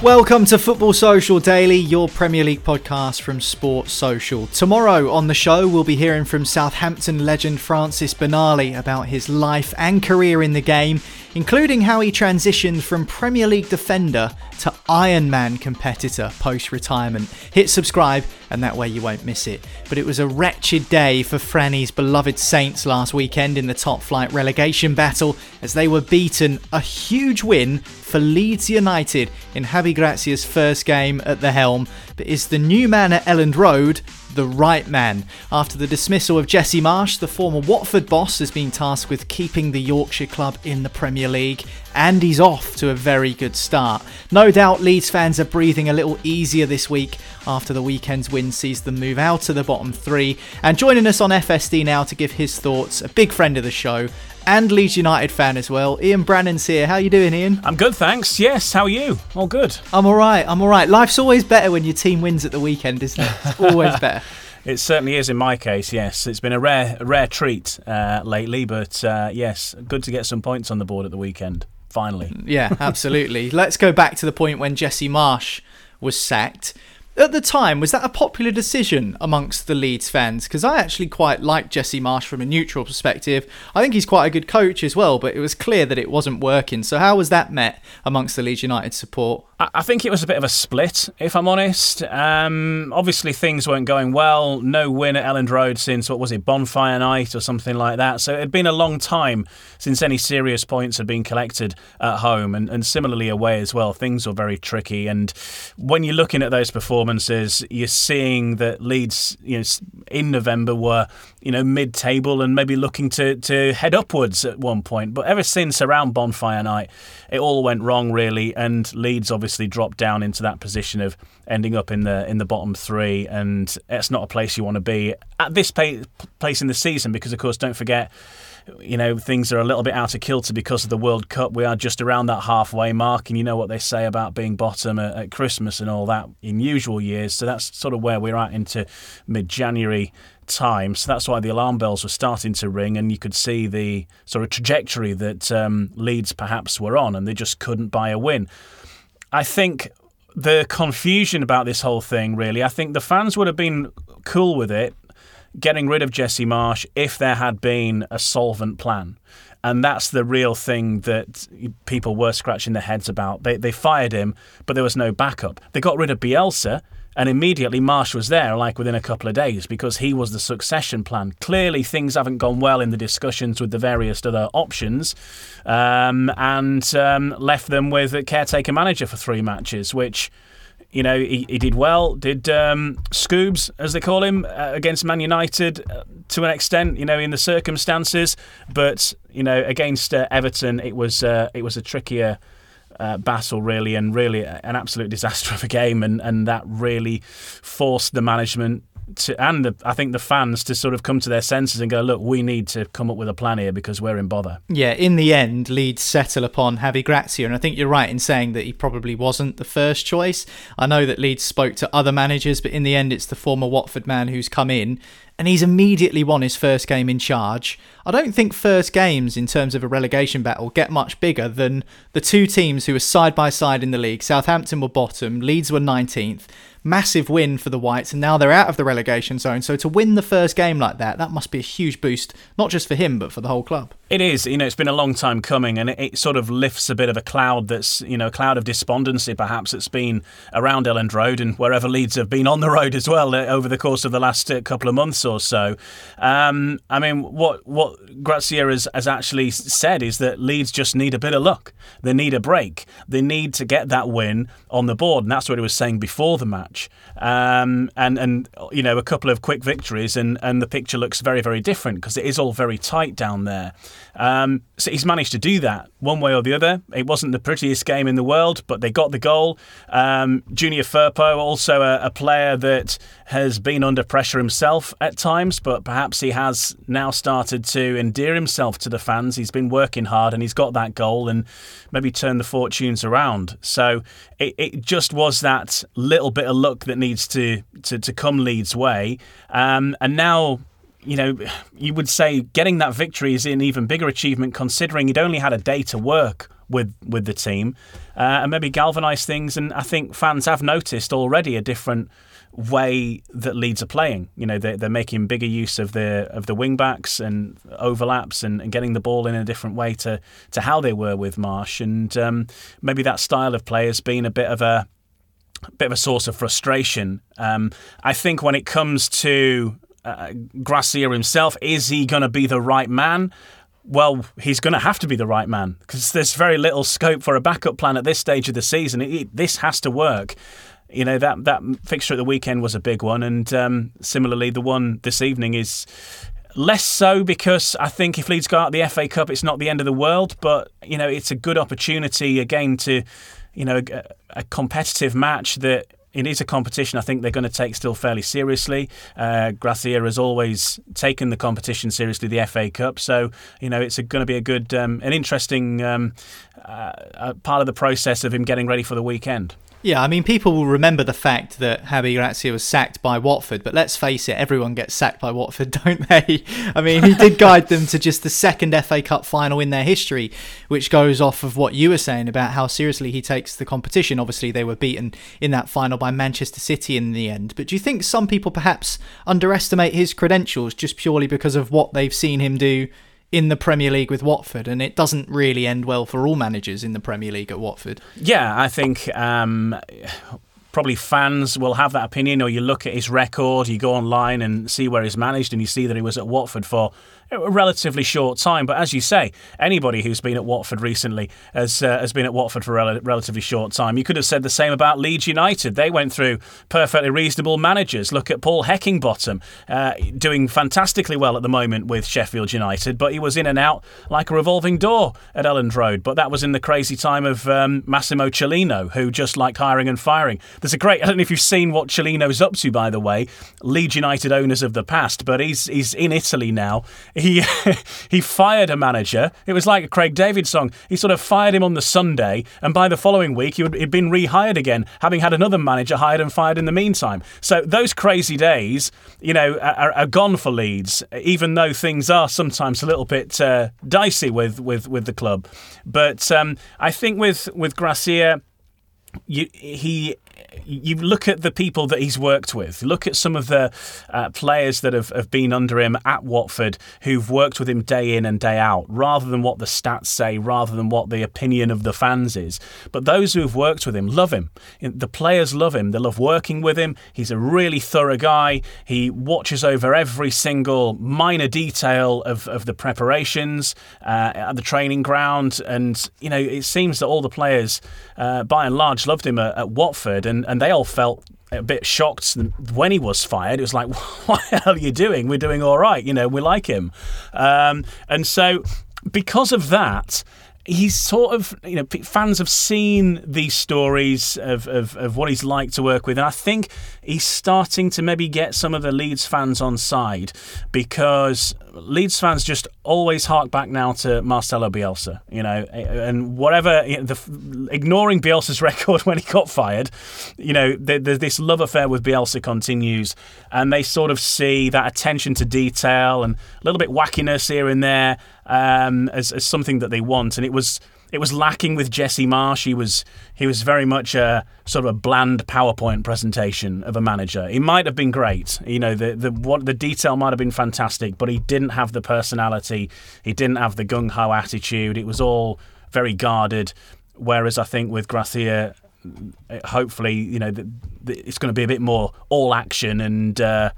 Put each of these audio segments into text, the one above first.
Welcome to Football Social Daily, your Premier League podcast from Sports Social. Tomorrow on the show, we'll be hearing from Southampton legend Francis Benali about his life and career in the game, including how he transitioned from Premier League defender to Ironman competitor post retirement. Hit subscribe, and that way you won't miss it. But it was a wretched day for Franny's beloved Saints last weekend in the top flight relegation battle as they were beaten a huge win for Leeds United in Javi Gracia's first game at the helm. But is the new man at Elland Road the right man? After the dismissal of Jesse Marsch, the former Watford boss has been tasked with keeping the Yorkshire club in the Premier League, and he's off to a very good start. No doubt Leeds fans are breathing a little easier this week after the weekend's win sees them move out of the bottom three. And joining us on FSD now to give his thoughts, a big friend of the show, and Leeds United fan as well. Ian Brannan's here. How you doing, Ian? I'm good, thanks. Yes, how are you? All good. I'm all right. I'm all right. Life's always better when your team wins at the weekend, isn't it? It's always better. It certainly is in my case. Yes, it's been a rare, a rare treat uh, lately, but uh, yes, good to get some points on the board at the weekend. Finally. Yeah, absolutely. Let's go back to the point when Jesse Marsch was sacked. At the time, was that a popular decision amongst the Leeds fans? Because I actually quite like Jesse Marsch from a neutral perspective. I think he's quite a good coach as well, but it was clear that it wasn't working. So, how was that met amongst the Leeds United support? I think it was a bit of a split, if I'm honest. Um, obviously, things weren't going well. No win at Elland Road since, what was it, Bonfire Night or something like that. So it had been a long time since any serious points had been collected at home and, and similarly away as well. Things were very tricky. And when you're looking at those performances, you're seeing that Leeds you know, in November were you know mid-table and maybe looking to, to head upwards at one point. But ever since around Bonfire Night, it all went wrong really, and Leeds obviously dropped down into that position of ending up in the in the bottom three, and it's not a place you want to be at this place in the season because, of course, don't forget. You know, things are a little bit out of kilter because of the World Cup. We are just around that halfway mark, and you know what they say about being bottom at, at Christmas and all that in usual years. So that's sort of where we're at into mid January time. So that's why the alarm bells were starting to ring, and you could see the sort of trajectory that um, Leeds perhaps were on, and they just couldn't buy a win. I think the confusion about this whole thing, really, I think the fans would have been cool with it, getting rid of Jesse Marsch if there had been a solvent plan. And that's the real thing that people were scratching their heads about. They, they fired him, but there was no backup. They got rid of Bielsa, and immediately Marsch was there, like within a couple of days, because he was the succession plan. Clearly, things haven't gone well in the discussions with the various other options, um, and um, left them with a caretaker manager for three matches, which. You know, he, he did well. Did um, Scoobs, as they call him, uh, against Man United uh, to an extent. You know, in the circumstances, but you know, against uh, Everton, it was uh, it was a trickier uh, battle, really, and really an absolute disaster of a game. And, and that really forced the management to, and the, I think the fans to sort of come to their senses and go, look, we need to come up with a plan here because we're in bother. Yeah, in the end, Leeds settle upon Javi Gracia, and I think you're right in saying that he probably wasn't the first choice. I know that Leeds spoke to other managers, but in the end, it's the former Watford man who's come in, and he's immediately won his first game in charge. I don't think first games in terms of a relegation battle get much bigger than the two teams who were side by side in the league. Southampton were bottom, Leeds were 19th massive win for the Whites, and now they're out of the relegation zone. So to win the first game like that, that must be a huge boost, not just for him, but for the whole club. It is. You know, it's been a long time coming, and it, it, sort of lifts a bit of a cloud that's, you know, a cloud of despondency perhaps that's been around Elland Road and wherever Leeds have been on the road as well uh, over the course of the last uh, couple of months or so. Um, I mean, what what Gracia has, has actually said is that Leeds just need a bit of luck. They need a break. They need to get that win on the board, and that's what he was saying before the match. Um, and and you know, a couple of quick victories, and and the picture looks very very different because it is all very tight down there. Um, so he's managed to do that one way or the other. It wasn't the prettiest game in the world, but they got the goal. Um, Junior Firpo, also a, a, player that has been under pressure himself at times, but perhaps he has now started to endear himself to the fans. He's been working hard and he's got that goal and maybe turned the fortunes around. So it, it just was that little bit of luck that needs to, to, to come Leeds' way. Um, and now you know, you would say getting that victory is an even bigger achievement considering he'd only had a day to work with with the team uh, and maybe galvanise things. And I think fans have noticed already a different way that Leeds are playing. You know, they're, they're making bigger use of the of the wing backs and overlaps and, and, getting the ball in a different way to to how they were with Marsch. And um, maybe that style of play has been a bit of a bit of a source of frustration. Um, I think when it comes to uh, Gracia himself, is he going to be the right man? Well, he's going to have to be the right man because there's very little scope for a backup plan at this stage of the season. It, it, this has to work. You know that that fixture at the weekend was a big one, and um, similarly, the one this evening is less so because I think if Leeds go out the FA Cup, it's not the end of the world. But you know, it's a good opportunity again to, you know, a, a competitive match that it is a competition I think they're going to take still fairly seriously. Uh, Gracia has always taken the competition seriously, the FA Cup. So, you know, it's going to be a good, um, an interesting um, uh, part of the process of him getting ready for the weekend. Yeah, I mean, people will remember the fact that Javi Gracia was sacked by Watford, but let's face it, everyone gets sacked by Watford, don't they? I mean, he did guide them to just the second FA Cup final in their history, which goes off of what you were saying about how seriously he takes the competition. Obviously, they were beaten in that final by Manchester City in the end. But do you think some people perhaps underestimate his credentials just purely because of what they've seen him do in the Premier League with Watford, and it doesn't really end well for all managers in the Premier League at Watford. Yeah, I think um, probably fans will have that opinion, or you look at his record, you go online and see where he's managed, and you see that he was at Watford for a relatively short time. But as you say, anybody who's been at Watford recently has uh, has been at Watford for a rel- relatively short time. You could have said the same about Leeds United. They went through perfectly reasonable managers. Look at Paul Heckingbottom, uh, doing fantastically well at the moment with Sheffield United, but he was in and out like a revolving door at Elland Road. But that was in the crazy time of um, Massimo Cellino, who just liked hiring and firing. There's a great. I don't know if you've seen what Cellino's up to, by the way. Leeds United owners of the past, but he's he's in Italy now he he fired a manager. It was like a Craig David song. He sort of fired him on the Sunday, and by the following week, he had been rehired again, having had another manager hired and fired in the meantime. So those crazy days, you know, are, are gone for Leeds, even though things are sometimes a little bit uh, dicey with, with, with the club. But um, I think with with Gracia, you, he you look at the people that he's worked with, look at some of the uh, players that have, have been under him at Watford who've worked with him day in and day out, rather than what the stats say, rather than what the opinion of the fans is. But those who have worked with him love him. The players love him. They love working with him. He's a really thorough guy. He watches over every single minor detail of, of the preparations uh, at the training ground. And, you know, it seems that all the players, uh, by and large, loved him at, at Watford. And, and they all felt a bit shocked when he was fired. It was like, what the hell are you doing? We're doing all right. You know, we like him. Um, and so, because of that, he's sort of you know fans have seen these stories of, of, of what he's like to work with and I think he's starting to maybe get some of the Leeds fans on side because Leeds fans just always hark back now to Marcelo Bielsa you know and whatever the, ignoring Bielsa's record when he got fired you know the, the, this love affair with Bielsa continues and they sort of see that attention to detail and a little bit wackiness here and there um, as, as something that they want and it was it was lacking with Jesse Marsch. He was he was very much a sort of a bland PowerPoint presentation of a manager. He might have been great, you know, the the what the detail might have been fantastic, but he didn't have the personality. He didn't have the gung ho attitude. It was all very guarded. Whereas I think with Gracia, hopefully, you know, the, the, it's going to be a bit more all action and. Uh,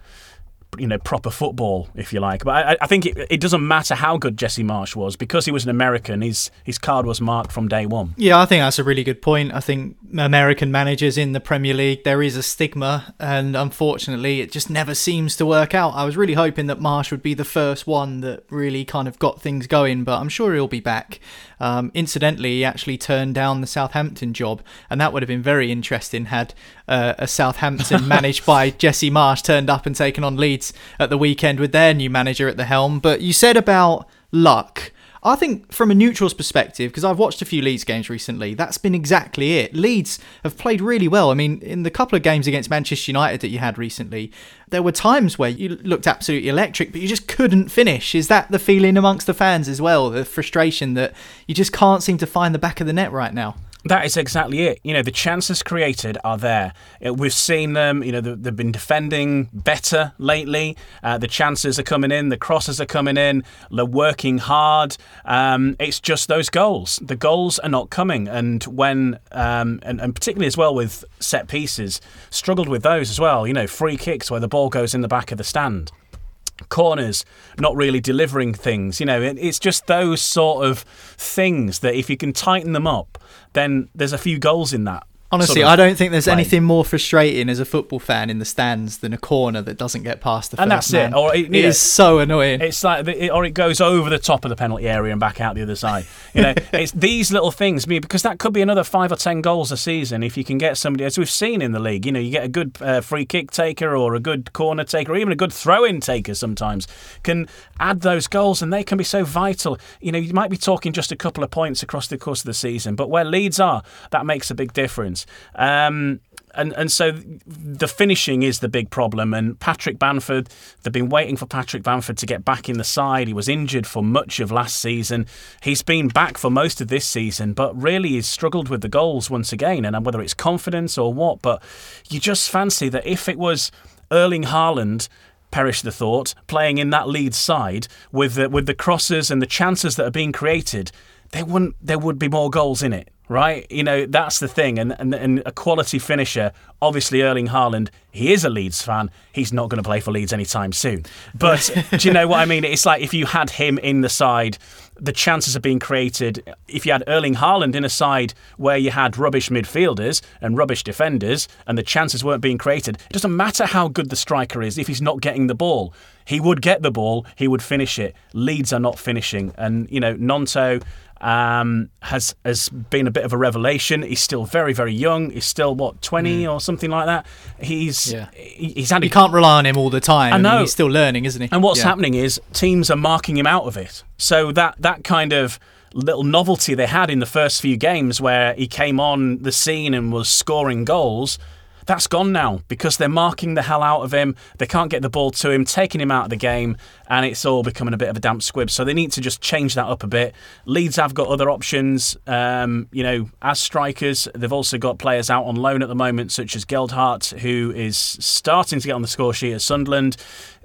you know proper football, if you like. But I, I think it, it, doesn't matter how good Jesse Marsch was because he was an American. His his card was marked from day one. Yeah, I think that's a really good point. I think American managers in the Premier League there is a stigma, and unfortunately, it just never seems to work out. I was really hoping that Marsch would be the first one that really kind of got things going, but I'm sure he'll be back. Um, incidentally, he actually turned down the Southampton job, and that would have been very interesting had uh, a Southampton managed by Jesse Marsch turned up and taken on Leeds at the weekend with their new manager at the helm. But you said about luck. I think from a neutral's perspective, because I've watched a few Leeds games recently, that's been exactly it. Leeds have played really well. I mean, in the couple of games against Manchester United that you had recently, there were times where you looked absolutely electric, but you just couldn't finish. Is that the feeling amongst the fans as well? The frustration that you just can't seem to find the back of the net right now? That is exactly it. You know, the chances created are there. Uh, we've seen them, you know, they've been defending better lately. Uh, the chances are coming in, the crosses are coming in, they're working hard. Um, it's just those goals. The goals are not coming. And when, um, and, and particularly as well with set pieces, struggled with those as well. You know, free kicks where the ball goes in the back of the stand corners not really delivering things you know it's just those sort of things that if you can tighten them up then there's a few goals in that Honestly, sort of I don't think there's play. anything more frustrating as a football fan in the stands than a corner that doesn't get past the first and that's man. it. Or it, it yeah. is so annoying. It's like, the- it, or it goes over the top of the penalty area and back out the other side. You know, it's these little things. Mean, because that could be another five or ten goals a season if you can get somebody, as we've seen in the league. You know, you get a good uh, free kick taker or a good corner taker, or even a good throw-in taker. Sometimes can add those goals, and they can be so vital. You know, you might be talking just a couple of points across the course of the season, but where Leeds are, that makes a big difference. Um, and and so the finishing is the big problem. And Patrick Bamford, they've been waiting for Patrick Bamford to get back in the side. He was injured for much of last season. He's been back for most of this season, but really he's struggled with the goals once again. And whether it's confidence or what, but you just fancy that if it was Erling Haaland perish the thought, playing in that lead side with the, with the crosses and the chances that are being created, there wouldn't there would be more goals in it, right? You know that's the thing, and and, and a quality finisher. Obviously, Erling Haaland, he is a Leeds fan. He's not going to play for Leeds anytime soon. But do you know what I mean? It's like if you had him in the side. The chances are being created. If you had Erling Haaland in a side where you had rubbish midfielders and rubbish defenders, and the chances weren't being created, it doesn't matter how good the striker is if he's not getting the ball. He would get the ball, he would finish it. Leeds are not finishing, and you know Gnonto um, has has been a bit of a revelation. He's still very very young. He's still what twenty or something like that. He's Yeah. he- he's had you can't rely on him all the time. I mean, know. he's still learning, isn't he? and what's Yeah. happening is teams are marking him out of it. So that that kind of little novelty they had in the first few games where he came on the scene and was scoring goals, that's gone now because they're marking the hell out of him. They can't get the ball to him, taking him out of the game, and it's all becoming a bit of a damp squib. So they need to just change that up a bit. Leeds have got other options, um, you know, as strikers. They've also got players out on loan at the moment, such as Gelhardt, who is starting to get on the score sheet at Sunderland.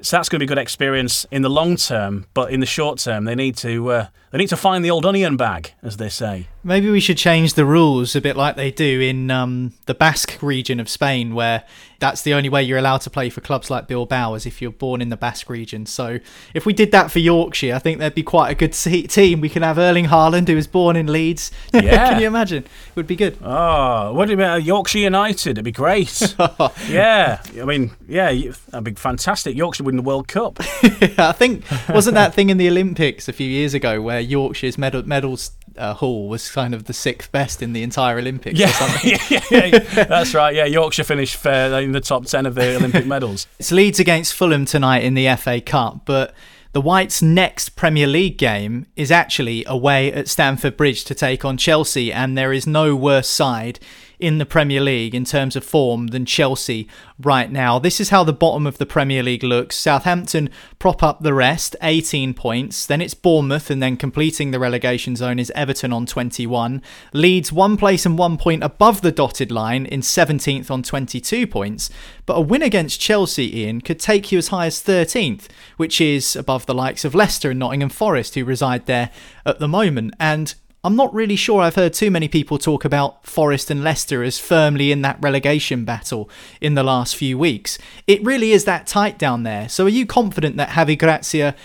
So that's going to be a good experience in the long term, but in the short term, they need to uh, they need to find the old onion bag, as they say. Maybe we should change the rules a bit like they do in um, the Basque region of Spain, where that's the only way you're allowed to play for clubs like Bilbao is if you're born in the Basque region. So if we did that for Yorkshire, I think there'd be quite a good team. We could have Erling Haaland, who was born in Leeds. Yeah. Can you imagine? It would be good. Oh, what do you mean? uh, Yorkshire United? It'd be great. yeah, I mean, yeah, that'd be fantastic. Yorkshire win the World Cup. I think wasn't that thing in the Olympics a few years ago where Yorkshire's medal, medals uh, haul was kind of the sixth best in the entire Olympics. Yeah, or something. yeah, yeah, yeah. that's right. Yeah, Yorkshire finished fair in the top ten of the Olympic medals. It's Leeds against Fulham tonight in the FA Cup, but the Whites' next Premier League game is actually away at Stamford Bridge to take on Chelsea, and there is no worse side in the Premier League in terms of form than Chelsea right now. This is how the bottom of the Premier League looks. Southampton prop up the rest, 18 points. Then it's Bournemouth, and then completing the relegation zone is Everton on 21. Leeds one place and one point above the dotted line in 17th on 22 points. But a win against Chelsea, Ian, could take you as high as 13th, which is above the likes of Leicester and Nottingham Forest, who reside there at the moment. And I'm not really sure I've heard too many people talk about Forest and Leicester as firmly in that relegation battle in the last few weeks. It really is that tight down there. So are you confident that Javi Gracia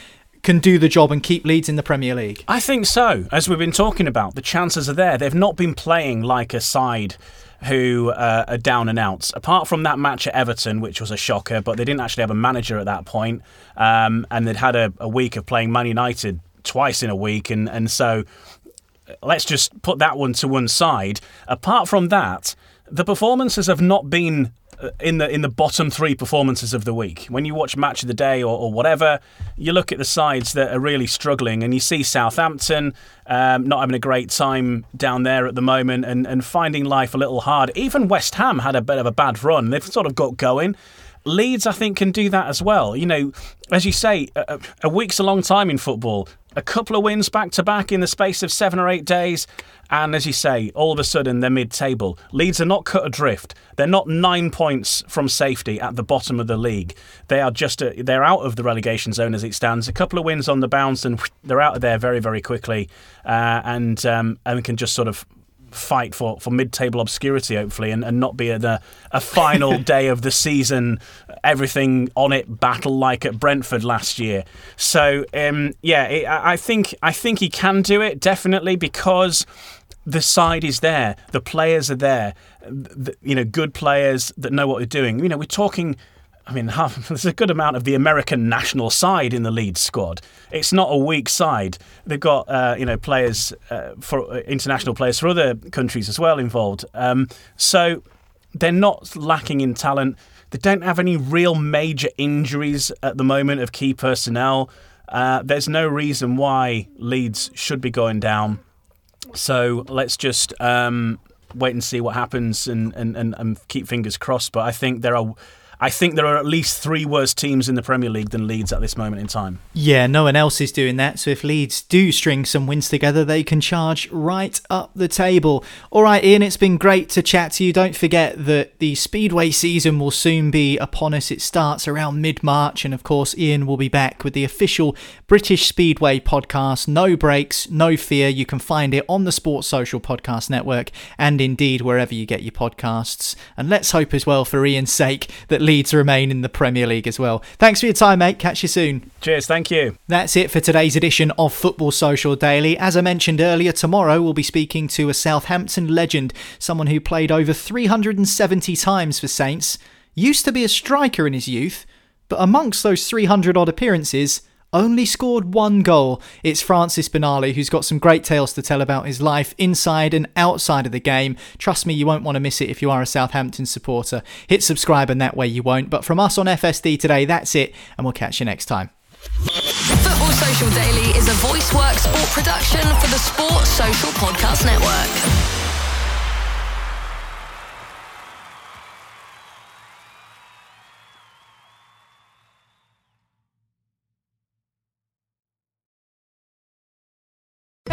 can do the job and keep Leeds in the Premier League? I think so. As we've been talking about, the chances are there. They've not been playing like a side who uh, are down and out. Apart from that match at Everton, which was a shocker, but they didn't actually have a manager at that point, um, and they'd had a, a week of playing Man United twice in a week, and and so let's just put that one to one side. Apart from that, the performances have not been uh, in the in the bottom three performances of the week. When you watch match of the day or, or whatever, you look at the sides that are really struggling, and you see Southampton um, not having a great time down there at the moment, and, and finding life a little hard. Even West Ham had a bit of a bad run. They've sort of got going. Leeds, I think, can do that as well. You know, as you say, a, a week's a long time in football. A couple of wins back to back in the space of seven or eight days, and as you say, all of a sudden they're mid-table. Leeds are not cut adrift. They're not nine points from safety at the bottom of the league. They are just a, they're out of the relegation zone as it stands. A couple of wins on the bounce, and they're out of there very very quickly, uh, and um, and can just sort of fight for, for mid-table obscurity, hopefully, and, and not be a, a final day of the season, everything on it battle like at Brentford last year. So um, yeah, it, I think I think he can do it definitely because the side is there, the players are there, the, you know, good players that know what they're doing. You know, we're talking I mean, half, there's a good amount of the American national side in the Leeds squad. It's not a weak side. They've got uh, you know players uh, for uh, international players for other countries as well involved. Um, so they're not lacking in talent. They don't have any real major injuries at the moment of key personnel. Uh, there's no reason why Leeds should be going down. So let's just um, wait and see what happens and, and, and, and keep fingers crossed. But I think there are I think there are at least three worse teams in the Premier League than Leeds at this moment in time. Yeah, no one else is doing that. So if Leeds do string some wins together, they can charge right up the table. All right, Ian, it's been great to chat to you. Don't forget that the Speedway season will soon be upon us. It starts around mid March. And of course, Ian will be back with the official British Speedway podcast. No breaks, no fear. You can find it on the Sports Social Podcast Network and indeed wherever you get your podcasts. And let's hope as well, for Ian's sake, that Leeds remain in the Premier League as well. Thanks for your time, mate. Catch you soon. Cheers. Thank you. That's it for today's edition of Football Social Daily. As I mentioned earlier, tomorrow we'll be speaking to a Southampton legend, someone who played over 370 times for Saints, used to be a striker in his youth, but amongst those 300 odd appearances, only scored one goal. It's Francis Benali who's got some great tales to tell about his life inside and outside of the game. Trust me, you won't want to miss it if you are a Southampton supporter. Hit subscribe and that way you won't. But from us on FSD today, that's it, and we'll catch you next time. Football Social Daily is a Voiceworks Sport production for the Sports Social Podcast Network.